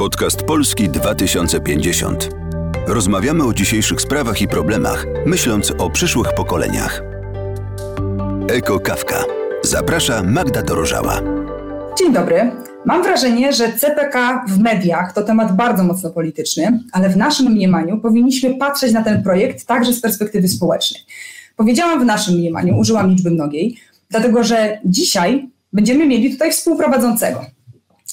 Podcast Polski 2050. Rozmawiamy o dzisiejszych sprawach i problemach, myśląc o przyszłych pokoleniach. Eko Kawka. Zaprasza Magda Dorożała. Dzień dobry. Mam wrażenie, że CPK w mediach to temat bardzo mocno polityczny, ale w naszym mniemaniu powinniśmy patrzeć na ten projekt także z perspektywy społecznej. Powiedziałam w naszym mniemaniu, użyłam liczby mnogiej, dlatego że dzisiaj będziemy mieli tutaj współprowadzącego.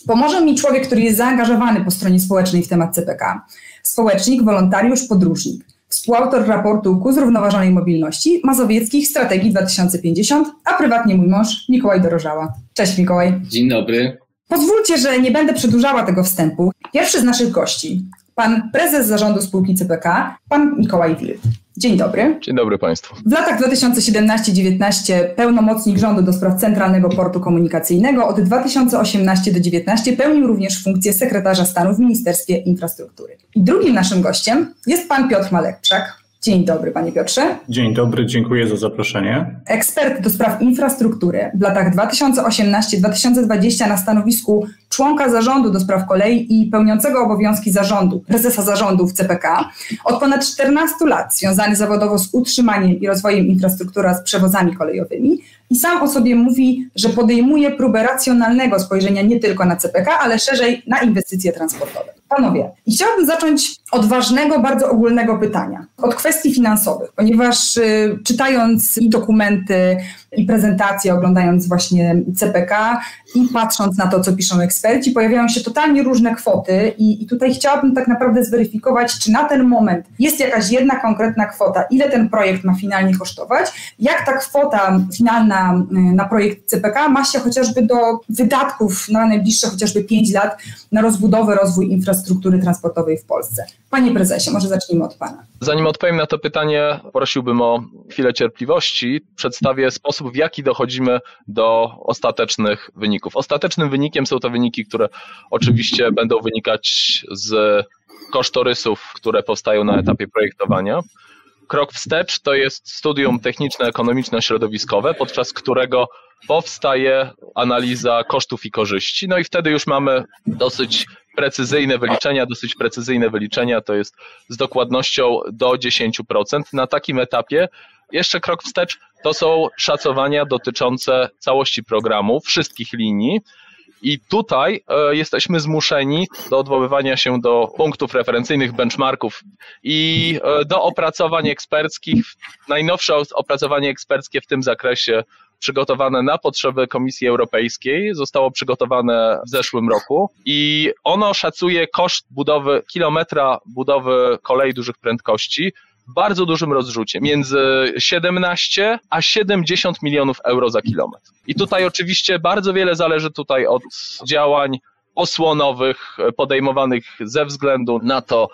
Pomoże mi człowiek, który jest zaangażowany po stronie społecznej w temat CPK, społecznik, wolontariusz, podróżnik, współautor raportu ku zrównoważonej mobilności Mazowieckich Strategii 2050, a prywatnie mój mąż Mikołaj Dorożała. Cześć Mikołaj. Dzień dobry. Pozwólcie, że nie będę przedłużała tego wstępu. Pierwszy z naszych gości, pan prezes zarządu spółki CPK, pan Mikołaj Wild. Dzień dobry. Dzień dobry Państwu. W latach 2017-19 pełnomocnik rządu do spraw Centralnego Portu Komunikacyjnego, od 2018 do 2019 pełnił również funkcję sekretarza stanu w Ministerstwie Infrastruktury. I drugim naszym gościem jest pan Piotr Malek-Przak, Dzień dobry, panie Piotrze. Dzień dobry, dziękuję za zaproszenie. Ekspert do spraw infrastruktury w latach 2018-2020 na stanowisku członka zarządu do spraw kolei i pełniącego obowiązki zarządu, prezesa zarządu w CPK. Od ponad 14 lat związany zawodowo z utrzymaniem i rozwojem infrastruktury z przewozami kolejowymi i sam o sobie mówi, że podejmuje próbę racjonalnego spojrzenia nie tylko na CPK, ale szerzej na inwestycje transportowe. Panowie, chciałabym zacząć od ważnego, bardzo ogólnego pytania, od kwestii finansowych, ponieważ y, czytając i dokumenty, i prezentacje, oglądając właśnie CPK i patrząc na to, co piszą eksperci, pojawiają się totalnie różne kwoty i, i tutaj chciałabym tak naprawdę zweryfikować, czy na ten moment jest jakaś jedna konkretna kwota, ile ten projekt ma finalnie kosztować, jak ta kwota finalna y, na projekt CPK ma się chociażby do wydatków na najbliższe chociażby 5 lat na rozbudowę, rozwój infrastruktury transportowej w Polsce. Panie prezesie, może zacznijmy od pana. Zanim odpowiem na to pytanie, prosiłbym o chwilę cierpliwości. Przedstawię sposób, w jaki dochodzimy do ostatecznych wyników. Ostatecznym wynikiem są to wyniki, które oczywiście będą wynikać z kosztorysów, które powstają na etapie projektowania. Krok wstecz to jest studium techniczne-ekonomiczno-środowiskowe, podczas którego powstaje analiza kosztów i korzyści. No i wtedy już mamy dosyć precyzyjne wyliczenia, dosyć precyzyjne wyliczenia, to jest z dokładnością do 10%. Na takim etapie jeszcze krok wstecz to są szacowania dotyczące całości programu, wszystkich linii. I tutaj e, jesteśmy zmuszeni do odwoływania się do punktów referencyjnych, benchmarków i e, do opracowań eksperckich. Najnowsze opracowanie eksperckie w tym zakresie przygotowane na potrzeby Komisji Europejskiej, zostało przygotowane w zeszłym roku i ono szacuje koszt budowy kilometra budowy kolei dużych prędkości w bardzo dużym rozrzucie, między 17 a 70 milionów euro za kilometr. I tutaj oczywiście bardzo wiele zależy tutaj od działań osłonowych podejmowanych ze względu na to,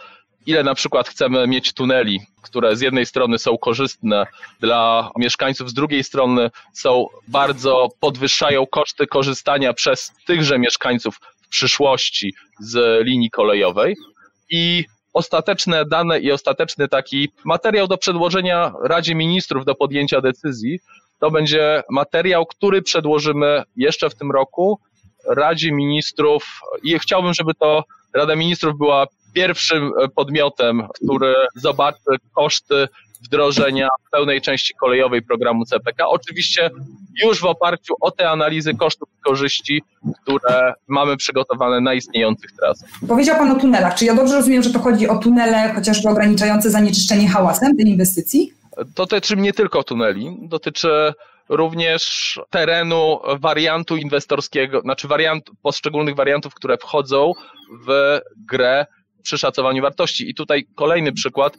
ile na przykład chcemy mieć tuneli, które z jednej strony są korzystne dla mieszkańców, z drugiej strony są bardzo podwyższają koszty korzystania przez tychże mieszkańców w przyszłości z linii kolejowej. I ostateczne dane i ostateczny taki materiał do przedłożenia Radzie Ministrów do podjęcia decyzji, to będzie materiał, który przedłożymy jeszcze w tym roku Radzie Ministrów. I chciałbym, żeby to Rada Ministrów była pierwszym e, podmiotem, który zobaczy koszty wdrożenia pełnej części kolejowej programu CPK. Oczywiście już w oparciu o te analizy kosztów i korzyści, które mamy przygotowane na istniejących trasach. Powiedział Pan o tunelach. Czy ja dobrze rozumiem, że to chodzi o tunele chociażby ograniczające zanieczyszczenie hałasem tej inwestycji? Dotyczy nie tylko tuneli, dotyczy również terenu wariantu inwestorskiego, znaczy wariant, poszczególnych wariantów, które wchodzą w grę przy szacowaniu wartości. I tutaj kolejny przykład.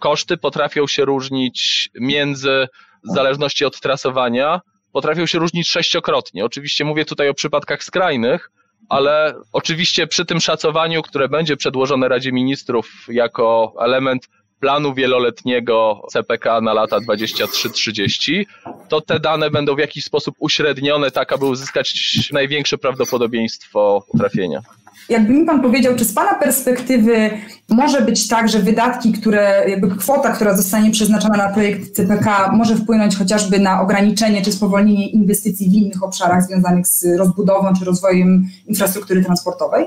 Koszty potrafią się różnić między, w zależności od trasowania, potrafią się różnić sześciokrotnie. Oczywiście mówię tutaj o przypadkach skrajnych, ale oczywiście przy tym szacowaniu, które będzie przedłożone Radzie Ministrów jako element planu wieloletniego CPK na lata 23-30, to te dane będą w jakiś sposób uśrednione, tak aby uzyskać największe prawdopodobieństwo trafienia. Jakby mi Pan powiedział, czy z Pana perspektywy może być tak, że wydatki, które, jakby kwota, która zostanie przeznaczona na projekt CPK może wpłynąć chociażby na ograniczenie czy spowolnienie inwestycji w innych obszarach związanych z rozbudową czy rozwojem infrastruktury transportowej?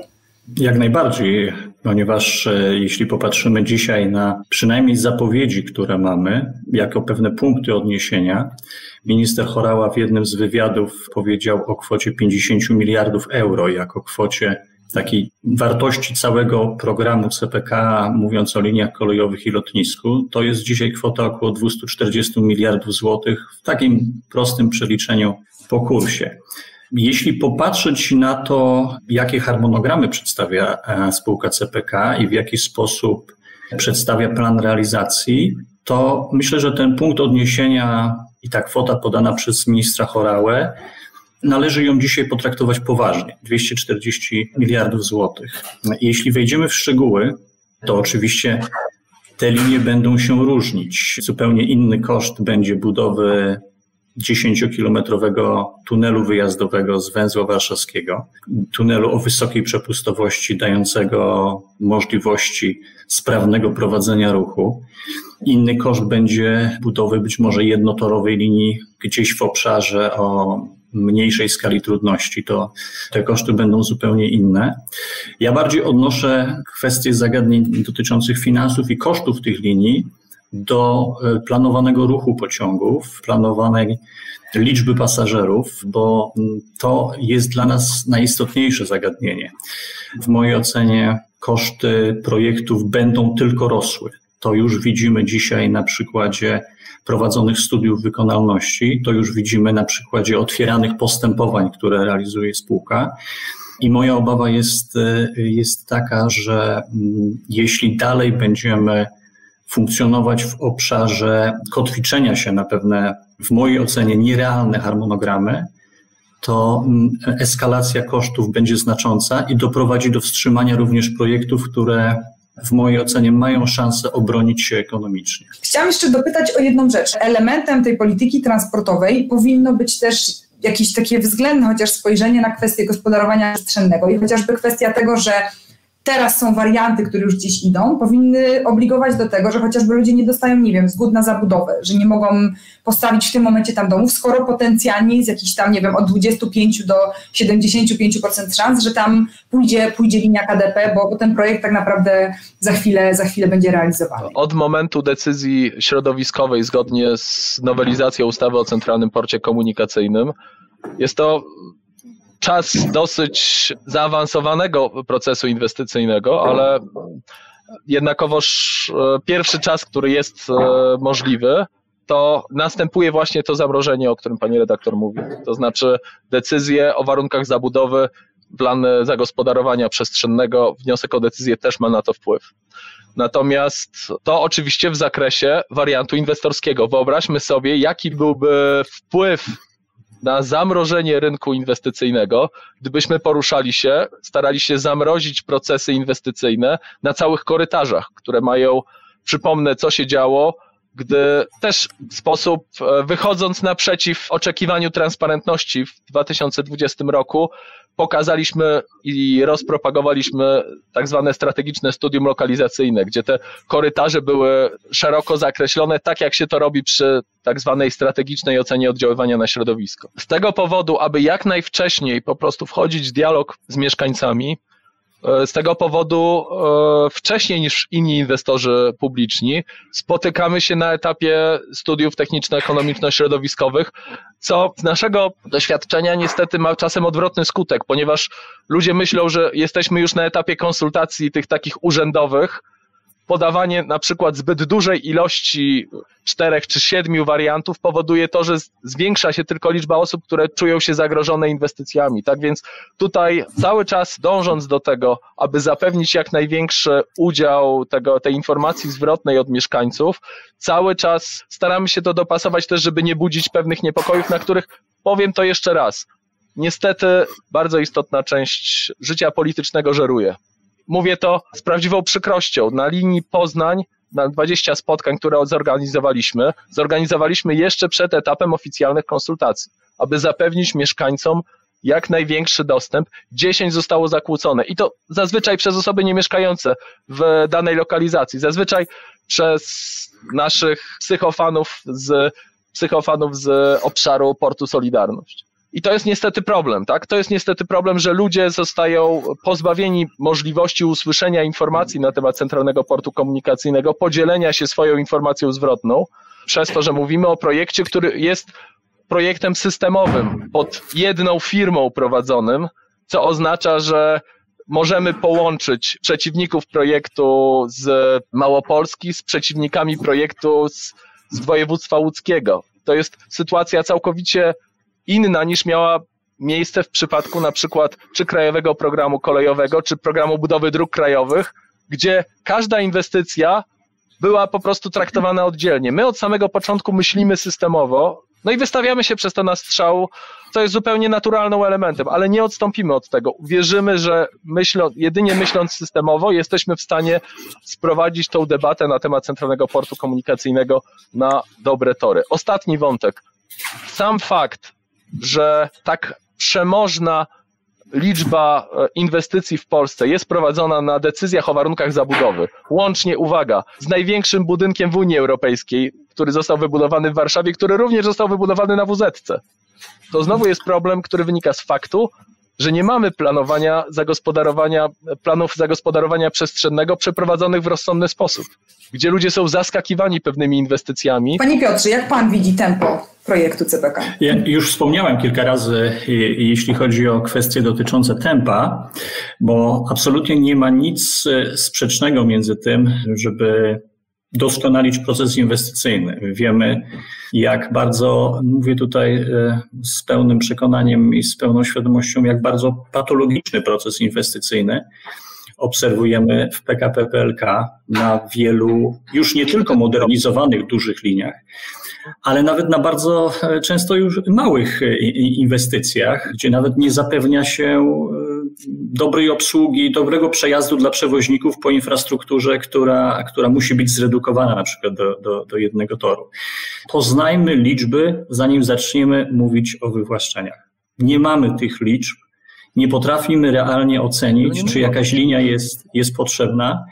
Jak najbardziej, ponieważ e, jeśli popatrzymy dzisiaj na przynajmniej zapowiedzi, które mamy, jako pewne punkty odniesienia, minister Chorała w jednym z wywiadów powiedział o kwocie 50 miliardów euro, jako kwocie takiej wartości całego programu CPK, mówiąc o liniach kolejowych i lotnisku, to jest dzisiaj kwota około 240 miliardów złotych w takim prostym przeliczeniu po kursie. Jeśli popatrzeć na to, jakie harmonogramy przedstawia e, spółka CPK i w jaki sposób przedstawia plan realizacji, to myślę, że ten punkt odniesienia i ta kwota podana przez ministra Chorałę należy ją dzisiaj potraktować poważnie 240 miliardów złotych. Jeśli wejdziemy w szczegóły, to oczywiście te linie będą się różnić. Zupełnie inny koszt będzie budowy 10-kilometrowego tunelu wyjazdowego z węzła warszawskiego, tunelu o wysokiej przepustowości, dającego możliwości sprawnego prowadzenia ruchu. Inny koszt będzie budowy być może jednotorowej linii gdzieś w obszarze o mniejszej skali trudności, to te koszty będą zupełnie inne. Ja bardziej odnoszę kwestie zagadnień dotyczących finansów i kosztów tych linii do e, planowanego ruchu pociągów, planowanej liczby pasażerów, bo to jest dla nas najistotniejsze zagadnienie. W mojej ocenie koszty projektów będą tylko rosły. To już widzimy dzisiaj na przykładzie prowadzonych studiów wykonalności, to już widzimy na przykładzie otwieranych postępowań, które realizuje spółka. I moja obawa jest, e, jest taka, że mm, jeśli dalej będziemy funkcjonować w obszarze kotwiczenia się na pewne, w mojej ocenie, nierealne harmonogramy, to mm, eskalacja kosztów będzie znacząca i doprowadzi do wstrzymania również projektów, które w mojej ocenie mają szansę obronić się ekonomicznie. Chciałam jeszcze dopytać o jedną rzecz. Elementem tej polityki transportowej powinno być też jakieś takie względne chociaż spojrzenie na kwestię gospodarowania przestrzennego i chociażby kwestia tego, że teraz są warianty, które już gdzieś idą, powinny obligować do tego, że chociażby ludzie nie dostają, nie wiem, zgód na zabudowę, że nie mogą postawić w tym momencie tam domów, skoro potencjalnie jest jakiś tam, nie wiem, od 25 do 75% szans, że tam pójdzie, pójdzie linia KDP, bo, bo ten projekt tak naprawdę za chwilę, za chwilę będzie realizowany. Od momentu decyzji środowiskowej zgodnie z nowelizacją ustawy o Centralnym Porcie Komunikacyjnym jest to czas dosyć zaawansowanego procesu inwestycyjnego, ale jednakowoż e, pierwszy czas, który jest e, możliwy, to następuje właśnie to zamrożenie, o którym pani redaktor mówił. To znaczy decyzje o warunkach zabudowy, plan zagospodarowania przestrzennego, wniosek o decyzję też ma na to wpływ. Natomiast to oczywiście w zakresie wariantu inwestorskiego. Wyobraźmy sobie, jaki byłby wpływ na zamrożenie rynku inwestycyjnego, gdybyśmy poruszali się, starali się zamrozić procesy inwestycyjne na całych korytarzach, które mają, przypomnę, co się działo, gdy też w sposób, e, wychodząc naprzeciw oczekiwaniu transparentności w 2020 roku, pokazaliśmy i rozpropagowaliśmy tak zwane strategiczne studium lokalizacyjne, gdzie te korytarze były szeroko zakreślone, tak jak się to robi przy tak zwanej strategicznej ocenie oddziaływania na środowisko. Z tego powodu, aby jak najwcześniej po prostu wchodzić w dialog z mieszkańcami, z tego powodu e, wcześniej niż inni inwestorzy publiczni spotykamy się na etapie studiów techniczno-ekonomiczno-środowiskowych, co z naszego doświadczenia niestety ma czasem odwrotny skutek, ponieważ ludzie myślą, że jesteśmy już na etapie konsultacji tych takich urzędowych, podawanie na przykład zbyt dużej ilości czterech czy siedmiu wariantów powoduje to, że zwiększa się tylko liczba osób, które czują się zagrożone inwestycjami. Tak więc tutaj cały czas dążąc do tego, aby zapewnić jak największy udział tego, tej informacji zwrotnej od mieszkańców, cały czas staramy się to dopasować też, żeby nie budzić pewnych niepokojów, na których powiem to jeszcze raz. Niestety bardzo istotna część życia politycznego żeruje. Mówię to z prawdziwą przykrością. Na linii Poznań na 20 spotkań, które zorganizowaliśmy, zorganizowaliśmy jeszcze przed etapem oficjalnych konsultacji, aby zapewnić mieszkańcom jak największy dostęp. 10 zostało zakłócone i to zazwyczaj przez osoby niemieszkające w danej lokalizacji, zazwyczaj przez naszych psychofanów z, psychofanów z obszaru portu Solidarność. I to jest niestety problem, tak? To jest niestety problem, że ludzie zostają pozbawieni możliwości usłyszenia informacji na temat Centralnego Portu Komunikacyjnego, podzielenia się swoją informacją zwrotną, przez to, że mówimy o projekcie, który jest projektem systemowym, pod jedną firmą prowadzonym, co oznacza, że możemy połączyć przeciwników projektu z Małopolski z przeciwnikami projektu z, z województwa łódzkiego. To jest sytuacja całkowicie inna niż miała miejsce w przypadku na przykład czy Krajowego Programu Kolejowego, czy Programu Budowy Dróg Krajowych, gdzie każda inwestycja była po prostu traktowana oddzielnie. My od samego początku myślimy systemowo, no i wystawiamy się przez to na strzał, co jest zupełnie naturalnym elementem, ale nie odstąpimy od tego. Wierzymy, że myślą, jedynie myśląc systemowo jesteśmy w stanie sprowadzić tą debatę na temat Centralnego Portu Komunikacyjnego na dobre tory. Ostatni wątek. Sam fakt, że tak przemożna liczba e, inwestycji w Polsce jest prowadzona na decyzjach o warunkach zabudowy, łącznie, uwaga, z największym budynkiem w Unii Europejskiej, który został wybudowany w Warszawie, który również został wybudowany na WZ. To znowu jest problem, który wynika z faktu, że nie mamy planowania zagospodarowania, planów zagospodarowania przestrzennego przeprowadzonych w rozsądny sposób, gdzie ludzie są zaskakiwani pewnymi inwestycjami. Panie Piotrze, jak pan widzi tempo projektu CPK? Ja już wspomniałem kilka razy, jeśli chodzi o kwestie dotyczące tempa, bo absolutnie nie ma nic sprzecznego między tym, żeby doskonalić proces inwestycyjny. Wiemy, jak bardzo, mówię tutaj e, z pełnym przekonaniem i z pełną świadomością, jak bardzo patologiczny proces inwestycyjny obserwujemy w PKP PLK na wielu, już nie tylko modernizowanych dużych liniach, ale nawet na bardzo e, często już małych e, inwestycjach, gdzie nawet nie zapewnia się dobrej obsługi, dobrego przejazdu dla przewoźników po infrastrukturze, która, która musi być zredukowana na przykład do, do, do jednego toru. Poznajmy liczby, zanim zaczniemy mówić o wywłaszczeniach. Nie mamy tych liczb, nie potrafimy realnie ocenić, no czy jakaś linia jest, jest potrzebna.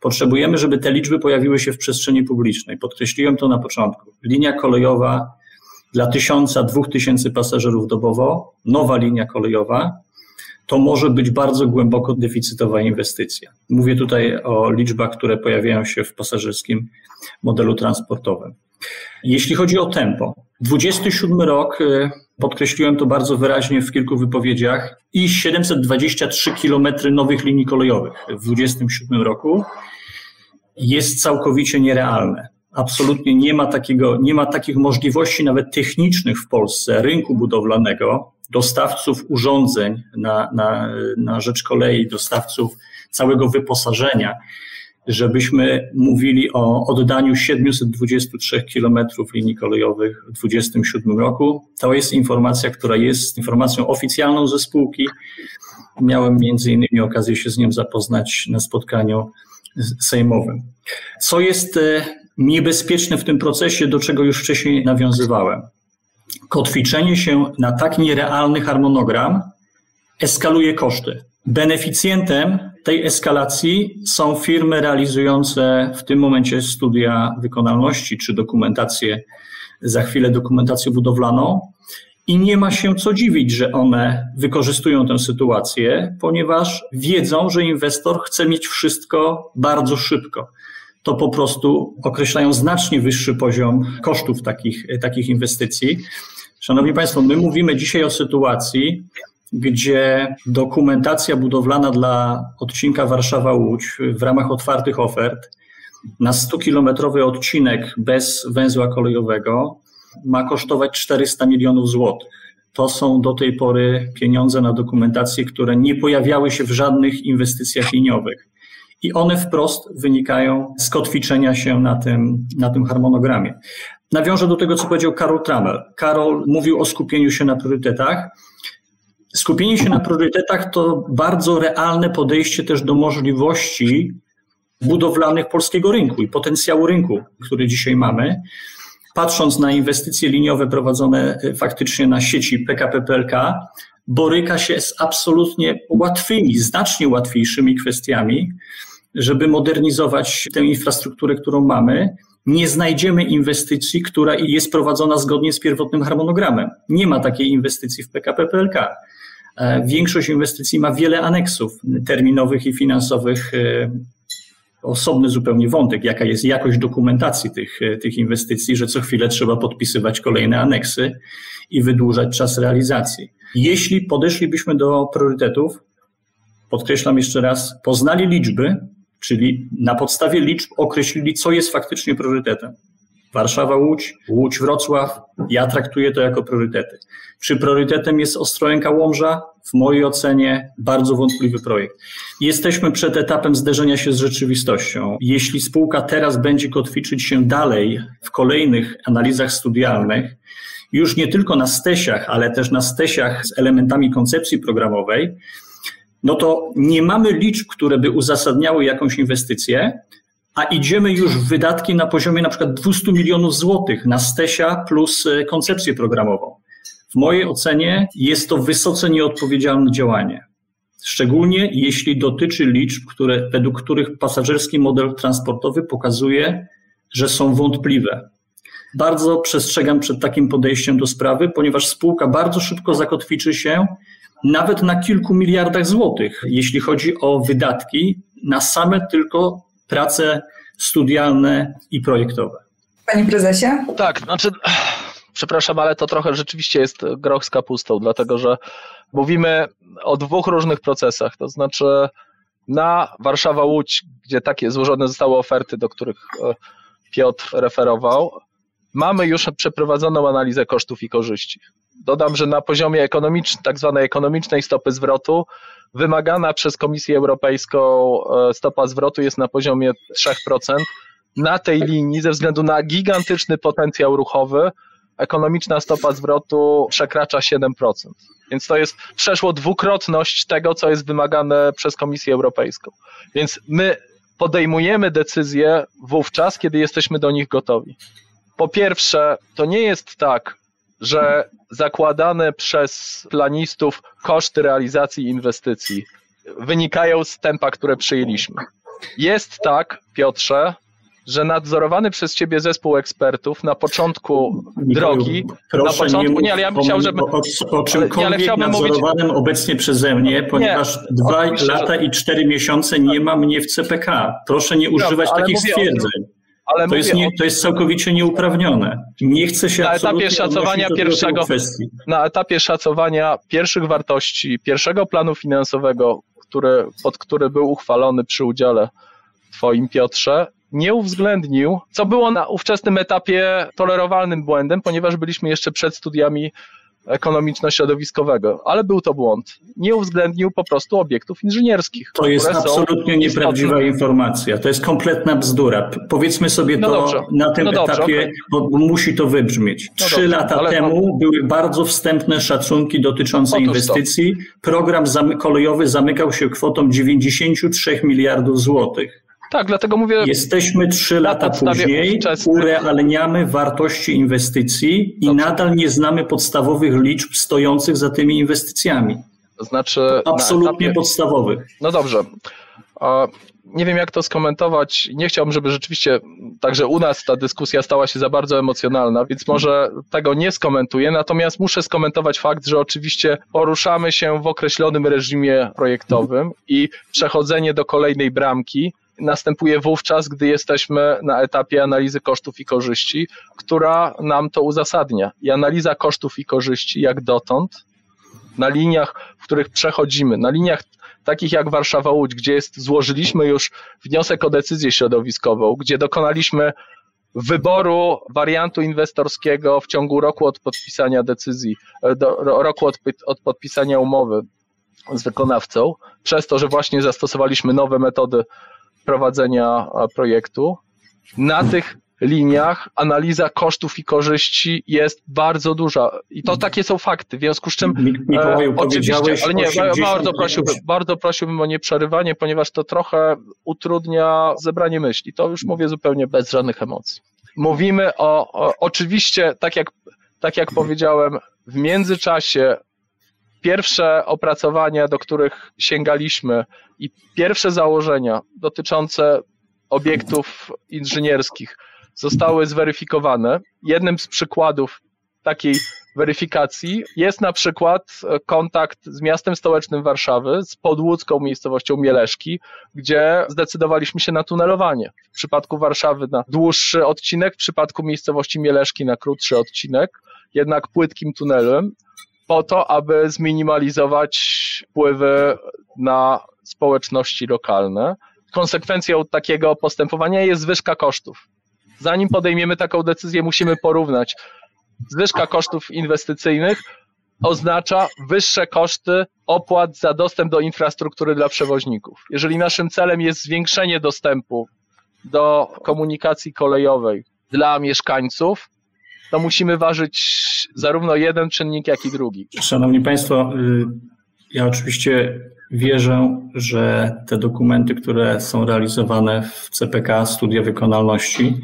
Potrzebujemy, żeby te liczby pojawiły się w przestrzeni publicznej. Podkreśliłem to na początku. Linia kolejowa dla tysiąca, dwóch tysięcy pasażerów dobowo, nowa linia kolejowa, to może być bardzo głęboko deficytowa inwestycja. Mówię tutaj o liczbach, które pojawiają się w pasażerskim modelu transportowym. Jeśli chodzi o tempo, 27 rok, y, podkreśliłem to bardzo wyraźnie w kilku wypowiedziach, i 723 kilometry nowych linii kolejowych w 27 roku jest całkowicie nierealne. Absolutnie nie ma, takiego, nie ma takich możliwości nawet technicznych w Polsce rynku budowlanego, dostawców urządzeń na, na, na rzecz kolei, dostawców całego wyposażenia, żebyśmy mówili o oddaniu 723 kilometrów linii kolejowych w 2027 roku. To jest informacja, która jest informacją oficjalną ze spółki. Miałem między innymi okazję się z nią zapoznać na spotkaniu sejmowym. Co jest e, niebezpieczne w tym procesie, do czego już wcześniej nawiązywałem? Kotwiczenie się na tak nierealny harmonogram eskaluje koszty. Beneficjentem tej eskalacji są firmy realizujące w tym momencie studia wykonalności czy dokumentację, za chwilę dokumentację budowlaną. I nie ma się co dziwić, że one wykorzystują tę sytuację, ponieważ wiedzą, że inwestor chce mieć wszystko bardzo szybko to po prostu określają znacznie wyższy poziom kosztów takich, takich inwestycji. Szanowni Państwo, my mówimy dzisiaj o sytuacji, gdzie dokumentacja budowlana dla odcinka Warszawa-Łódź w ramach otwartych ofert na 100-kilometrowy odcinek bez węzła kolejowego ma kosztować 400 milionów złotych. To są do tej pory pieniądze na dokumentację, które nie pojawiały się w żadnych inwestycjach liniowych i one wprost wynikają z kotwiczenia się na tym, na tym harmonogramie. Nawiążę do tego, co powiedział Karol Tramel. Karol mówił o skupieniu się na priorytetach. Skupienie się na priorytetach to bardzo realne podejście też do możliwości budowlanych polskiego rynku i potencjału rynku, który dzisiaj mamy. Patrząc na inwestycje liniowe prowadzone faktycznie na sieci PKP PLK, boryka się z absolutnie łatwymi, znacznie łatwiejszymi kwestiami, żeby modernizować tę infrastrukturę, którą mamy nie znajdziemy inwestycji, która jest prowadzona zgodnie z pierwotnym harmonogramem. Nie ma takiej inwestycji w PKP PLK. E, większość inwestycji ma wiele aneksów terminowych i finansowych. E, osobny zupełnie wątek, jaka jest jakość dokumentacji tych, e, tych inwestycji, że co chwilę trzeba podpisywać kolejne aneksy i wydłużać czas realizacji. Jeśli podeszlibyśmy do priorytetów, podkreślam jeszcze raz, poznali liczby, czyli na podstawie liczb określili, co jest faktycznie priorytetem. Warszawa, Łódź, Łódź, Wrocław. Ja traktuję to jako priorytety. Czy priorytetem jest Ostrołęka, Łomża? W mojej ocenie bardzo wątpliwy projekt. Jesteśmy przed etapem zderzenia się z rzeczywistością. Jeśli spółka teraz będzie kotwiczyć się dalej w kolejnych analizach studialnych, już nie tylko na stesiach, ale też na stesiach z elementami koncepcji programowej, no to nie mamy liczb, które by uzasadniały jakąś inwestycję, a idziemy już w wydatki na poziomie na przykład 200 milionów złotych na Stesia plus e, koncepcję programową. W mojej ocenie jest to wysoce nieodpowiedzialne działanie. Szczególnie jeśli dotyczy liczb, które, według których pasażerski model transportowy pokazuje, że są wątpliwe. Bardzo przestrzegam przed takim podejściem do sprawy, ponieważ spółka bardzo szybko zakotwiczy się nawet na kilku miliardach złotych, jeśli chodzi o wydatki na same tylko prace studialne i projektowe. Panie prezesie? Tak, znaczy, przepraszam, ale to trochę rzeczywiście jest groch z kapustą, dlatego że mówimy o dwóch różnych procesach. To znaczy, na Warszawa-Łódź, gdzie takie złożone zostały oferty, do których e, Piotr referował, mamy już przeprowadzoną analizę kosztów i korzyści. Dodam, że na poziomie ekonomicznym, tak zwanej ekonomicznej stopy zwrotu, wymagana przez Komisję Europejską e, stopa zwrotu jest na poziomie 3%. Na tej linii, ze względu na gigantyczny potencjał ruchowy, ekonomiczna stopa zwrotu przekracza 7%. Więc to jest przeszło dwukrotność tego, co jest wymagane przez Komisję Europejską. Więc my podejmujemy decyzje wówczas, kiedy jesteśmy do nich gotowi. Po pierwsze, to nie jest tak, że zakładane przez planistów koszty realizacji inwestycji wynikają z tempa, które przyjęliśmy. Jest tak, Piotrze, że nadzorowany przez ciebie zespół ekspertów na początku drogi, na początku, nie, nie, ale ja bym chciał, żeby... O, o czymkolwiek nie, nadzorowanym mówić... obecnie przeze mnie, ponieważ nie, dwa lata i cztery miesiące nie ma mnie w CPK. Proszę nie używać takich stwierdzeń. Ale to, jest nie, to jest całkowicie nieuprawnione. Nie chcę się na etapie szacowania pierwszego, Na etapie szacowania pierwszych wartości, pierwszego planu finansowego, który, pod który był uchwalony przy udziale Twoim Piotrze, nie uwzględnił, co było na ówczesnym etapie tolerowalnym błędem, ponieważ byliśmy jeszcze przed studiami ekonomiczno-środowiskowego, ale był to błąd. Nie uwzględnił po prostu obiektów inżynierskich. To jest absolutnie nieprawdziwa istotne. informacja. To jest kompletna bzdura. Powiedzmy sobie no to dobrze. na tym no dobrze, etapie, okay. bo musi to wybrzmieć. No Trzy dobrze, lata temu były bardzo wstępne szacunki dotyczące Otóż inwestycji. To. Program kolejowy zamykał się kwotą 93 miliardów złotych. Tak, dlatego mówię. Jesteśmy trzy lata później, urealniamy wartości inwestycji i Dobrze. nadal nie znamy podstawowych liczb stojących za tymi inwestycjami. To znaczy. Absolutnie etapie... podstawowych. No dobrze. Nie wiem, jak to skomentować. Nie chciałbym, żeby rzeczywiście także u nas ta dyskusja stała się za bardzo emocjonalna, więc może tego nie skomentuję. Natomiast muszę skomentować fakt, że oczywiście poruszamy się w określonym reżimie projektowym i przechodzenie do kolejnej bramki następuje wówczas, gdy jesteśmy na etapie analizy kosztów i korzyści, która nam to uzasadnia. I analiza kosztów i korzyści, jak dotąd, na liniach, w których przechodzimy, na liniach takich jak Warszawa-Łódź, gdzie jest, złożyliśmy już wniosek o decyzję środowiskową, gdzie dokonaliśmy wyboru wariantu inwestorskiego w ciągu roku od podpisania decyzji, e, do, roku od, od podpisania umowy z wykonawcą, przez to, że właśnie zastosowaliśmy nowe metody prowadzenia projektu. Na tych liniach analiza kosztów i korzyści jest bardzo duża. I to takie są fakty, w związku z czym Mikołaju, e, oczywiście, ale nie, 80, bardzo prosiłbym, bardzo prosiłbym o nieprzerywanie, ponieważ to trochę utrudnia zebranie myśli. To już mówię zupełnie bez żadnych emocji. Mówimy o, o oczywiście, tak jak, tak jak powiedziałem, w międzyczasie pierwsze opracowania, do których sięgaliśmy i pierwsze założenia dotyczące obiektów inżynierskich zostały zweryfikowane. Jednym z przykładów takiej weryfikacji jest na przykład kontakt z miastem stołecznym Warszawy, z podłódzką miejscowością Mieleszki, gdzie zdecydowaliśmy się na tunelowanie. W przypadku Warszawy na dłuższy odcinek, w przypadku miejscowości Mieleszki na krótszy odcinek, jednak płytkim tunelem, po to, aby zminimalizować wpływy na społeczności lokalne. Konsekwencją takiego postępowania jest zwyżka kosztów. Zanim podejmiemy taką decyzję, musimy porównać zwyżka kosztów inwestycyjnych oznacza wyższe koszty opłat za dostęp do infrastruktury dla przewoźników. Jeżeli naszym celem jest zwiększenie dostępu do komunikacji kolejowej dla mieszkańców, to musimy ważyć zarówno jeden czynnik, jak i drugi. Szanowni Państwo, y, ja oczywiście wierzę, że te dokumenty, które są realizowane w CPK, studia wykonalności,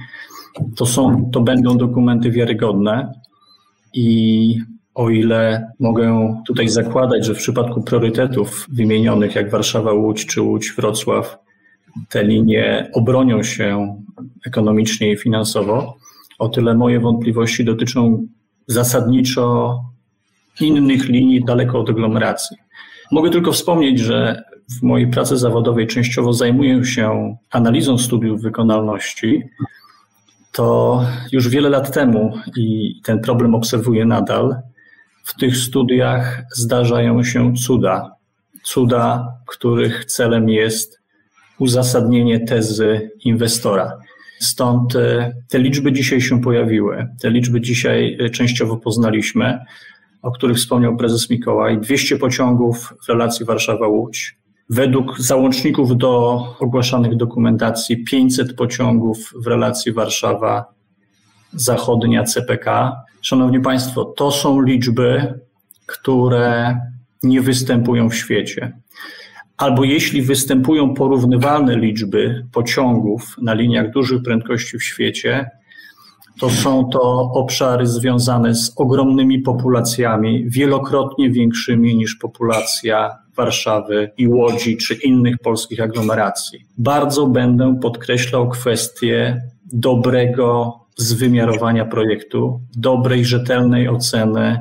to, są, to będą dokumenty wiarygodne i o ile mogę tutaj zakładać, że w przypadku priorytetów wymienionych jak Warszawa, Łódź czy Łódź, Wrocław, te linie obronią się ekonomicznie i finansowo, o tyle moje wątpliwości dotyczą zasadniczo innych linii daleko od aglomeracji. Mogę tylko wspomnieć, że w mojej pracy zawodowej częściowo zajmuję się analizą studiów wykonalności to już wiele lat temu i ten problem obserwuję nadal. W tych studiach zdarzają się cuda. Cuda, których celem jest uzasadnienie tezy inwestora. Stąd e, te liczby dzisiaj się pojawiły. Te liczby dzisiaj e, częściowo poznaliśmy, o których wspomniał prezes Mikołaj. 200 pociągów w relacji Warszawa-Łódź, Według załączników do ogłaszanych dokumentacji 500 pociągów w relacji Warszawa zachodnia CPK. Szanowni Państwo, to są liczby, które nie występują w świecie. Albo jeśli występują porównywalne liczby pociągów na liniach dużych prędkości w świecie, to są to obszary związane z ogromnymi populacjami, wielokrotnie większymi niż populacja Warszawy i Łodzi czy innych polskich aglomeracji. Bardzo będę podkreślał kwestię dobrego zwymiarowania projektu, dobrej, rzetelnej oceny,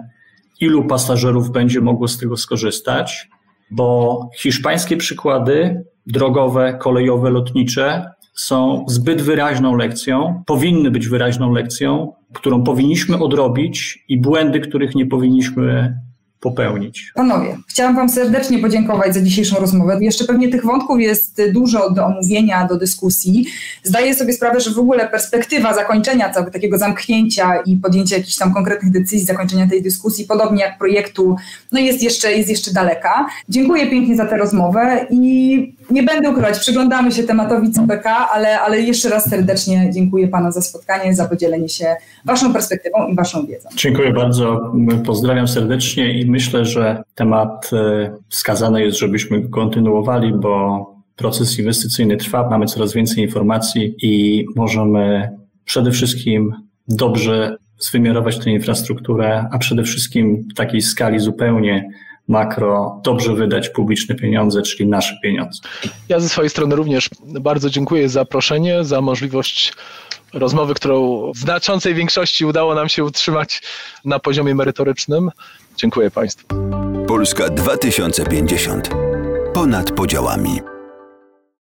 ilu pasażerów będzie mogło z tego skorzystać, bo hiszpańskie przykłady drogowe, kolejowe, lotnicze są zbyt wyraźną lekcją, powinny być wyraźną lekcją, którą powinniśmy odrobić i błędy, których nie powinniśmy popełnić. Panowie, chciałam Wam serdecznie podziękować za dzisiejszą rozmowę. Jeszcze pewnie tych wątków jest dużo do omówienia, do dyskusji. Zdaję sobie sprawę, że w ogóle perspektywa zakończenia całego takiego zamknięcia i podjęcia jakichś tam konkretnych decyzji, zakończenia tej dyskusji, podobnie jak projektu, no jest jeszcze, jest jeszcze daleka. Dziękuję pięknie za tę rozmowę i nie będę ukrywać, przyglądamy się tematowi CPK, ale, ale jeszcze raz serdecznie dziękuję Panu za spotkanie, za podzielenie się Waszą perspektywą i Waszą wiedzą. Dziękuję bardzo, pozdrawiam serdecznie i myślę, że temat e, wskazany jest, żebyśmy go kontynuowali, bo proces inwestycyjny trwa, mamy coraz więcej informacji i możemy przede wszystkim dobrze zwymiarować tę infrastrukturę, a przede wszystkim w takiej skali zupełnie makro dobrze wydać publiczne pieniądze, czyli nasze pieniądze. Ja ze swojej strony również bardzo dziękuję za zaproszenie, za możliwość rozmowy, którą w znaczącej większości udało nam się utrzymać na poziomie merytorycznym. Dziękuję Państwu. Polska 2050. Ponad podziałami.